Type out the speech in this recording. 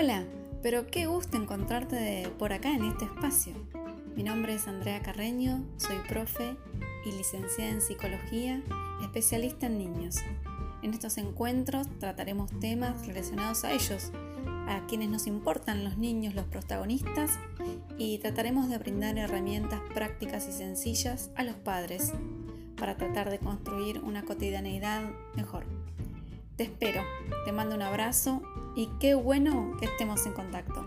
Hola, pero qué gusto encontrarte por acá en este espacio. Mi nombre es Andrea Carreño, soy profe y licenciada en psicología, especialista en niños. En estos encuentros trataremos temas relacionados a ellos, a quienes nos importan los niños, los protagonistas, y trataremos de brindar herramientas prácticas y sencillas a los padres para tratar de construir una cotidianeidad mejor. Te espero, te mando un abrazo y qué bueno que estemos en contacto.